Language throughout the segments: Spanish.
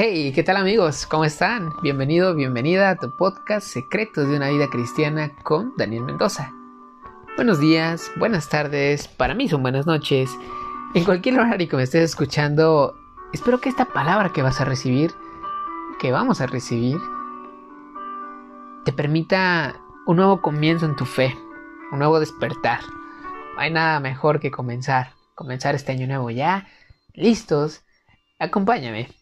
Hey, ¿qué tal amigos? ¿Cómo están? Bienvenido, bienvenida a tu podcast Secretos de una vida cristiana con Daniel Mendoza. Buenos días, buenas tardes, para mí son buenas noches. En cualquier horario que me estés escuchando, espero que esta palabra que vas a recibir, que vamos a recibir, te permita un nuevo comienzo en tu fe, un nuevo despertar. No hay nada mejor que comenzar, comenzar este año nuevo ya, listos, acompáñame.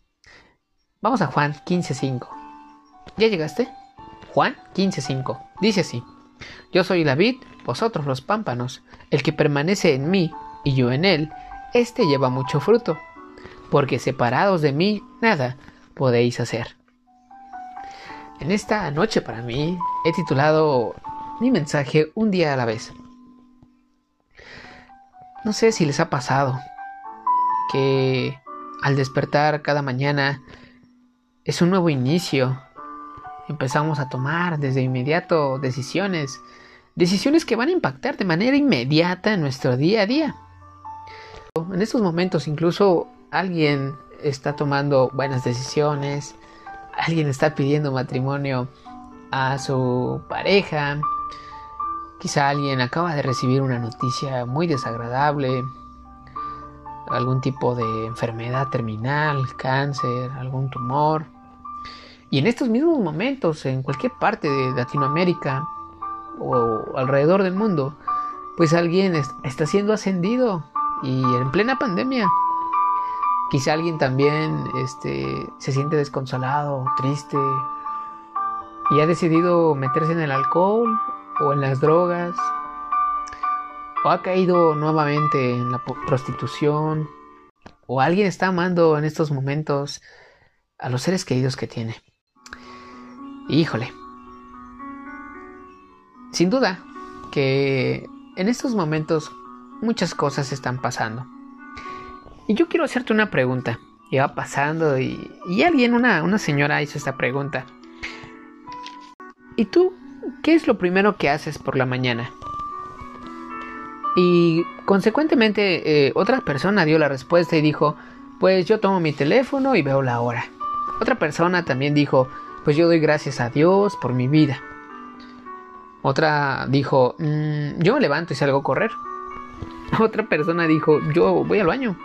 Vamos a Juan 15.5. ¿Ya llegaste? Juan 15.5. Dice así. Yo soy la vid, vosotros los pámpanos. El que permanece en mí y yo en él, éste lleva mucho fruto. Porque separados de mí, nada podéis hacer. En esta noche para mí he titulado mi mensaje Un día a la vez. No sé si les ha pasado que al despertar cada mañana es un nuevo inicio. Empezamos a tomar desde inmediato decisiones, decisiones que van a impactar de manera inmediata en nuestro día a día. En estos momentos incluso alguien está tomando buenas decisiones, alguien está pidiendo matrimonio a su pareja, quizá alguien acaba de recibir una noticia muy desagradable, algún tipo de enfermedad terminal, cáncer, algún tumor. Y en estos mismos momentos, en cualquier parte de Latinoamérica o alrededor del mundo, pues alguien está siendo ascendido y en plena pandemia. Quizá alguien también este, se siente desconsolado, triste y ha decidido meterse en el alcohol o en las drogas o ha caído nuevamente en la prostitución o alguien está amando en estos momentos a los seres queridos que tiene. Híjole. Sin duda que en estos momentos muchas cosas están pasando. Y yo quiero hacerte una pregunta. Iba pasando y, y alguien, una, una señora hizo esta pregunta. ¿Y tú qué es lo primero que haces por la mañana? Y consecuentemente eh, otra persona dio la respuesta y dijo, pues yo tomo mi teléfono y veo la hora. Otra persona también dijo, pues yo doy gracias a Dios por mi vida. Otra dijo, mm, yo me levanto y salgo a correr. Otra persona dijo, yo voy al baño.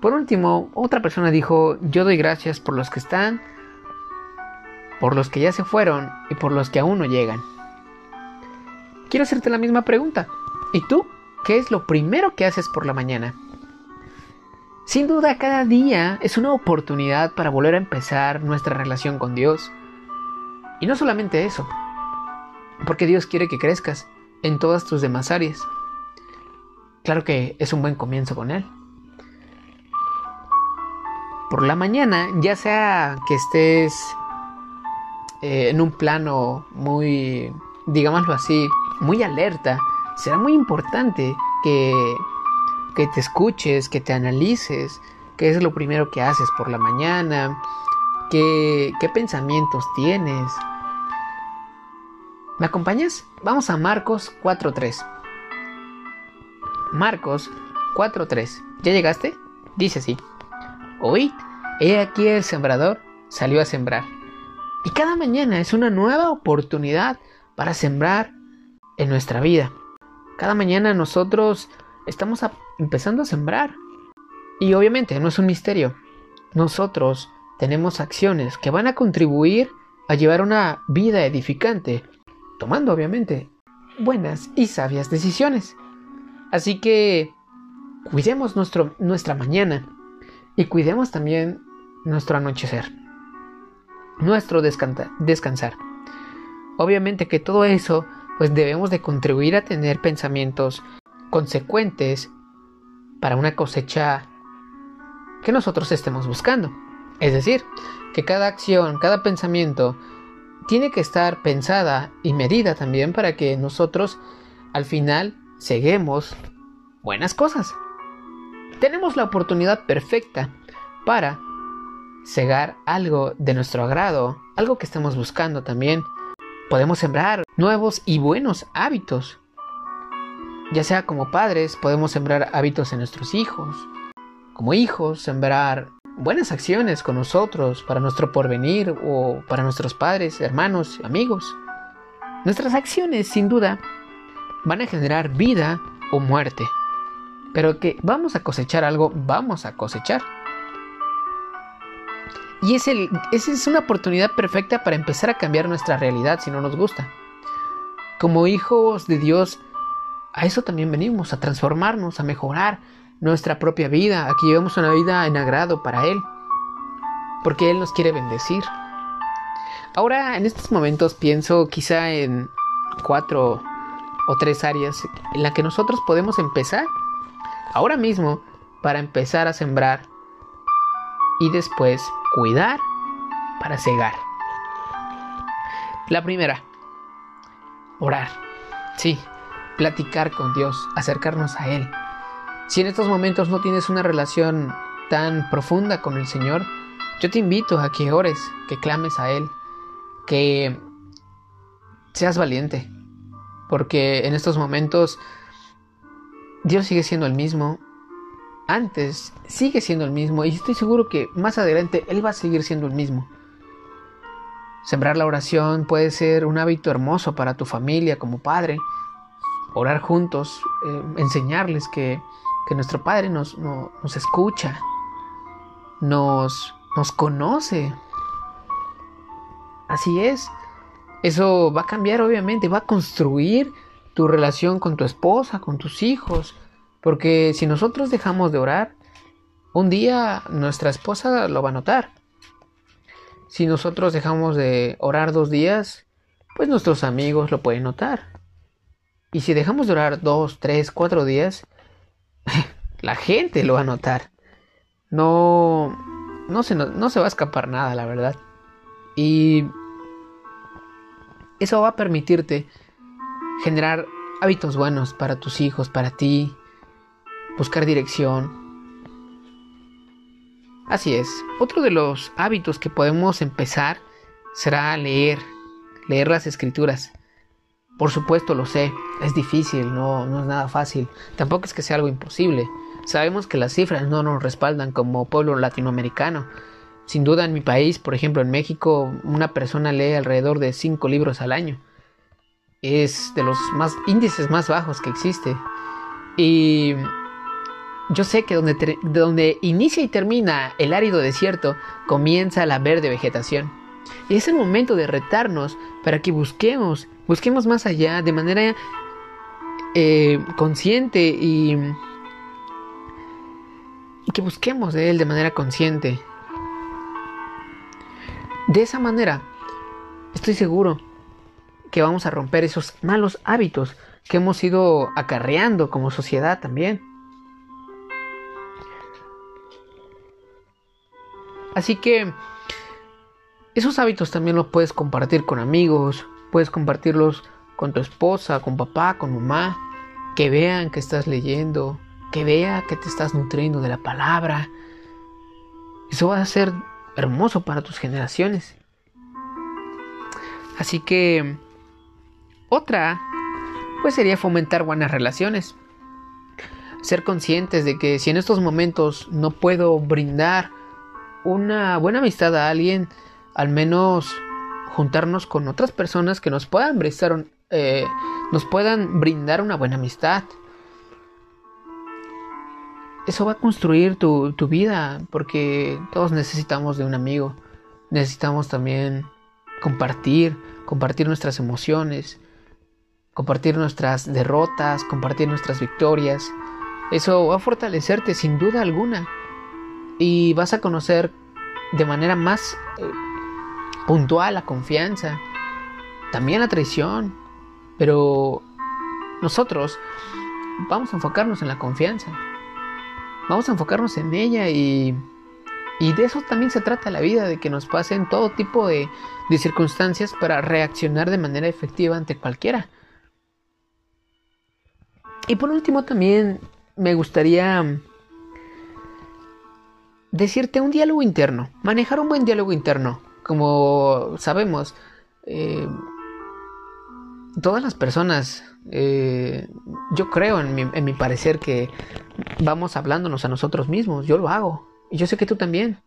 Por último, otra persona dijo, yo doy gracias por los que están, por los que ya se fueron y por los que aún no llegan. Quiero hacerte la misma pregunta. ¿Y tú? ¿Qué es lo primero que haces por la mañana? Sin duda, cada día es una oportunidad para volver a empezar nuestra relación con Dios. Y no solamente eso, porque Dios quiere que crezcas en todas tus demás áreas. Claro que es un buen comienzo con Él. Por la mañana, ya sea que estés eh, en un plano muy, digámoslo así, muy alerta, será muy importante que que te escuches, que te analices, qué es lo primero que haces por la mañana, qué, qué pensamientos tienes. ¿Me acompañas? Vamos a Marcos 4.3. Marcos 4.3. ¿Ya llegaste? Dice así. Oíd, he aquí el sembrador salió a sembrar. Y cada mañana es una nueva oportunidad para sembrar en nuestra vida. Cada mañana nosotros estamos empezando a sembrar. Y obviamente no es un misterio. Nosotros tenemos acciones que van a contribuir a llevar una vida edificante, tomando obviamente buenas y sabias decisiones. Así que cuidemos nuestro, nuestra mañana y cuidemos también nuestro anochecer, nuestro descansar. Obviamente que todo eso pues debemos de contribuir a tener pensamientos consecuentes para una cosecha que nosotros estemos buscando. Es decir, que cada acción, cada pensamiento tiene que estar pensada y medida también para que nosotros al final seguemos buenas cosas. Tenemos la oportunidad perfecta para cegar algo de nuestro agrado, algo que estemos buscando también. Podemos sembrar nuevos y buenos hábitos ya sea como padres, podemos sembrar hábitos en nuestros hijos. Como hijos, sembrar buenas acciones con nosotros, para nuestro porvenir o para nuestros padres, hermanos, amigos. Nuestras acciones, sin duda, van a generar vida o muerte. Pero que vamos a cosechar algo, vamos a cosechar. Y es esa es una oportunidad perfecta para empezar a cambiar nuestra realidad si no nos gusta. Como hijos de Dios, a eso también venimos, a transformarnos, a mejorar nuestra propia vida, a que llevemos una vida en agrado para Él, porque Él nos quiere bendecir. Ahora, en estos momentos pienso quizá en cuatro o tres áreas en las que nosotros podemos empezar ahora mismo para empezar a sembrar y después cuidar para cegar. La primera, orar. Sí, platicar con Dios, acercarnos a Él. Si en estos momentos no tienes una relación tan profunda con el Señor, yo te invito a que ores, que clames a Él, que seas valiente, porque en estos momentos Dios sigue siendo el mismo, antes sigue siendo el mismo y estoy seguro que más adelante Él va a seguir siendo el mismo. Sembrar la oración puede ser un hábito hermoso para tu familia como padre. Orar juntos, eh, enseñarles que, nuestro Padre nos, nos escucha, nos, nos conoce. Así es. Eso va a cambiar obviamente, va a construir tu relación con tu esposa, con tus hijos. Porque si nosotros dejamos de orar, un día nuestra esposa lo va a notar. Si nosotros dejamos de orar dos días, pues nuestros amigos lo pueden notar. Y si dejamos de orar dos, tres, cuatro días, la gente lo va a notar. No, no se, no se va a escapar nada, la verdad. Y eso va a permitirte generar hábitos buenos para tus hijos, para ti, buscar dirección, Así es. Otro de los hábitos que podemos empezar será leer, leer las escrituras. Por supuesto lo sé, es difícil, no, no es nada fácil. Tampoco es que sea algo imposible. Sabemos que las cifras no nos respaldan como pueblo latinoamericano. Sin duda en mi país, por ejemplo en México, una persona lee alrededor de 5 libros al año. Es de los más índices más bajos que existe. Y yo sé que donde, donde inicia y termina el árido desierto, comienza la verde vegetación. Y es el momento de retarnos para que busquemos, busquemos más allá de manera eh, consciente y, y que busquemos de Él de manera consciente. De esa manera, estoy seguro que vamos a romper esos malos hábitos que hemos ido acarreando como sociedad también. Así que esos hábitos también los puedes compartir con amigos, puedes compartirlos con tu esposa, con papá, con mamá, que vean que estás leyendo, que vea que te estás nutriendo de la palabra. Eso va a ser hermoso para tus generaciones. Así que otra pues sería fomentar buenas relaciones. Ser conscientes de que si en estos momentos no puedo brindar una buena amistad a alguien, al menos juntarnos con otras personas que nos puedan brindar, eh, brindar una buena amistad. Eso va a construir tu, tu vida, porque todos necesitamos de un amigo. Necesitamos también compartir, compartir nuestras emociones, compartir nuestras derrotas, compartir nuestras victorias. Eso va a fortalecerte sin duda alguna y vas a conocer de manera más eh, puntual la confianza, también la traición, pero nosotros vamos a enfocarnos en la confianza, vamos a enfocarnos en ella y, y de eso también se trata la vida, de que nos pasen todo tipo de, de circunstancias para reaccionar de manera efectiva ante cualquiera. Y por último también me gustaría decirte un diálogo interno, manejar un buen diálogo interno. Como sabemos, eh, todas las personas, eh, yo creo en mi, en mi, parecer que vamos hablándonos a nosotros mismos, yo lo hago, Y yo sé que tú también.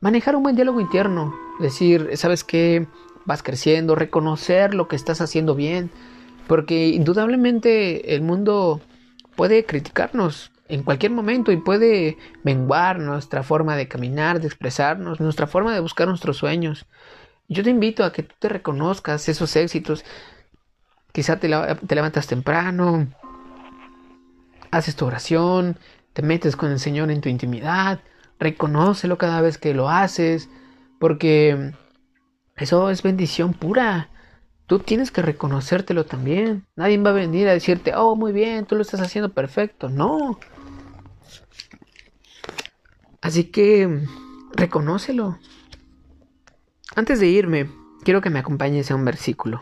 Manejar un buen diálogo interno. Decir, ¿sabes qué? Vas creciendo, reconocer lo que estás haciendo bien. Porque indudablemente el mundo puede criticarnos en cualquier momento y puede menguar nuestra forma de caminar, de expresarnos, nuestra forma de buscar nuestros sueños. Yo te invito a que tú te reconozcas esos éxitos. Quizá te, te levantas temprano, haces tu oración, te metes con el Señor en tu intimidad, reconócelo cada vez que lo haces, porque eso es bendición pura. Tú tienes que reconocértelo también. Nadie va a venir a decirte, oh, muy bien, tú lo estás haciendo perfecto. No. Así que, reconócelo. Antes de irme, quiero que me acompañes a un versículo.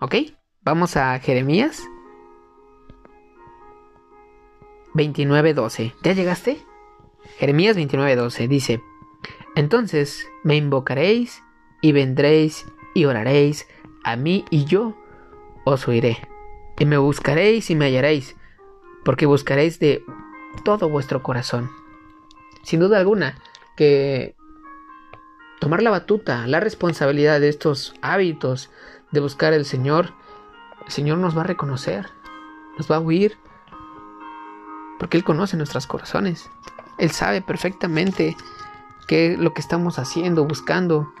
¿Ok? Vamos a Jeremías 29:12. ¿Ya llegaste? Jeremías 29:12 dice, Entonces me invocaréis y vendréis y oraréis a mí y yo os oiré. Y me buscaréis y me hallaréis, porque buscaréis de todo vuestro corazón. Sin duda alguna que tomar la batuta, la responsabilidad de estos hábitos de buscar al Señor, el Señor nos va a reconocer, nos va a oír, porque Él conoce nuestros corazones. Él sabe perfectamente qué es lo que estamos haciendo, buscando.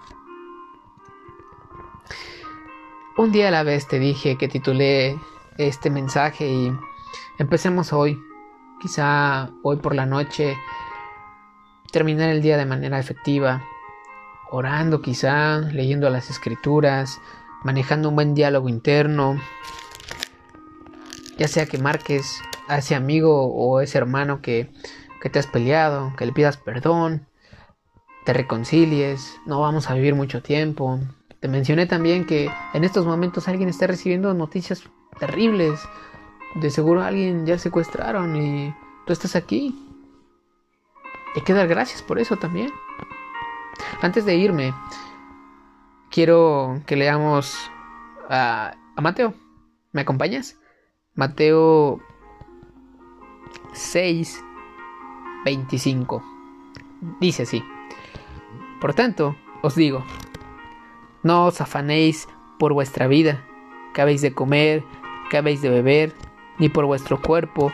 Un día a la vez te dije que titulé este mensaje y empecemos hoy. Quizá hoy por la noche terminar el día de manera efectiva, orando quizá, leyendo las escrituras, manejando un buen diálogo interno, ya sea que marques a ese amigo o ese hermano que, que te has peleado, que le pidas perdón, te reconcilies, no vamos a vivir mucho tiempo. Te mencioné también que en estos momentos alguien está recibiendo noticias terribles. De seguro alguien ya secuestraron y tú estás aquí. Hay que dar gracias por eso también. Antes de irme, quiero que leamos a, a Mateo. ¿Me acompañas? Mateo 6, 25. Dice así. Por tanto, os digo, no os afanéis por vuestra vida, que habéis de comer, que habéis de beber, ni por vuestro cuerpo,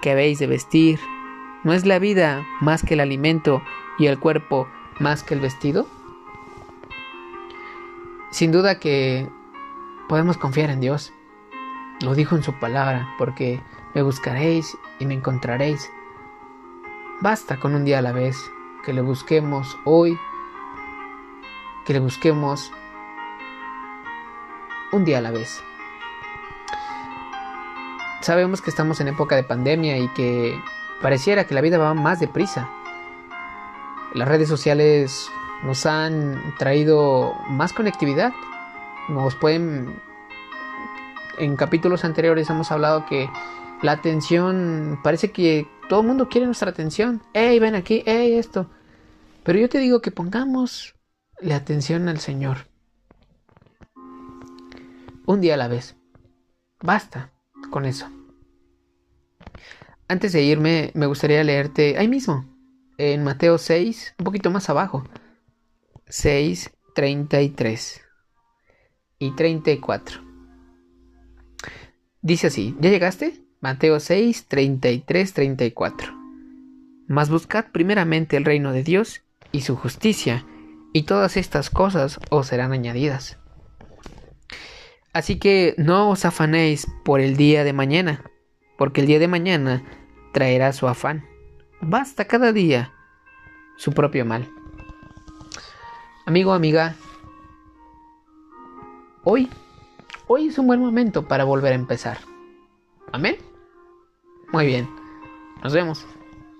que habéis de vestir. ¿No es la vida más que el alimento y el cuerpo más que el vestido? Sin duda que podemos confiar en Dios. Lo dijo en su palabra, porque me buscaréis y me encontraréis. Basta con un día a la vez, que le busquemos hoy, que le busquemos un día a la vez. Sabemos que estamos en época de pandemia y que pareciera que la vida va más deprisa. Las redes sociales nos han traído más conectividad. Nos pueden... En capítulos anteriores hemos hablado que la atención, parece que todo el mundo quiere nuestra atención. ¡Ey, ven aquí! ¡Ey, esto! Pero yo te digo que pongamos la atención al Señor. Un día a la vez. Basta con eso. Antes de irme, me gustaría leerte ahí mismo, en Mateo 6, un poquito más abajo. 6, 33 y 34. Dice así, ¿ya llegaste? Mateo 6, 33, 34. Mas buscad primeramente el reino de Dios y su justicia, y todas estas cosas os serán añadidas. Así que no os afanéis por el día de mañana, porque el día de mañana traerá su afán. Basta cada día su propio mal. Amigo, amiga, hoy, hoy es un buen momento para volver a empezar. Amén. Muy bien. Nos vemos.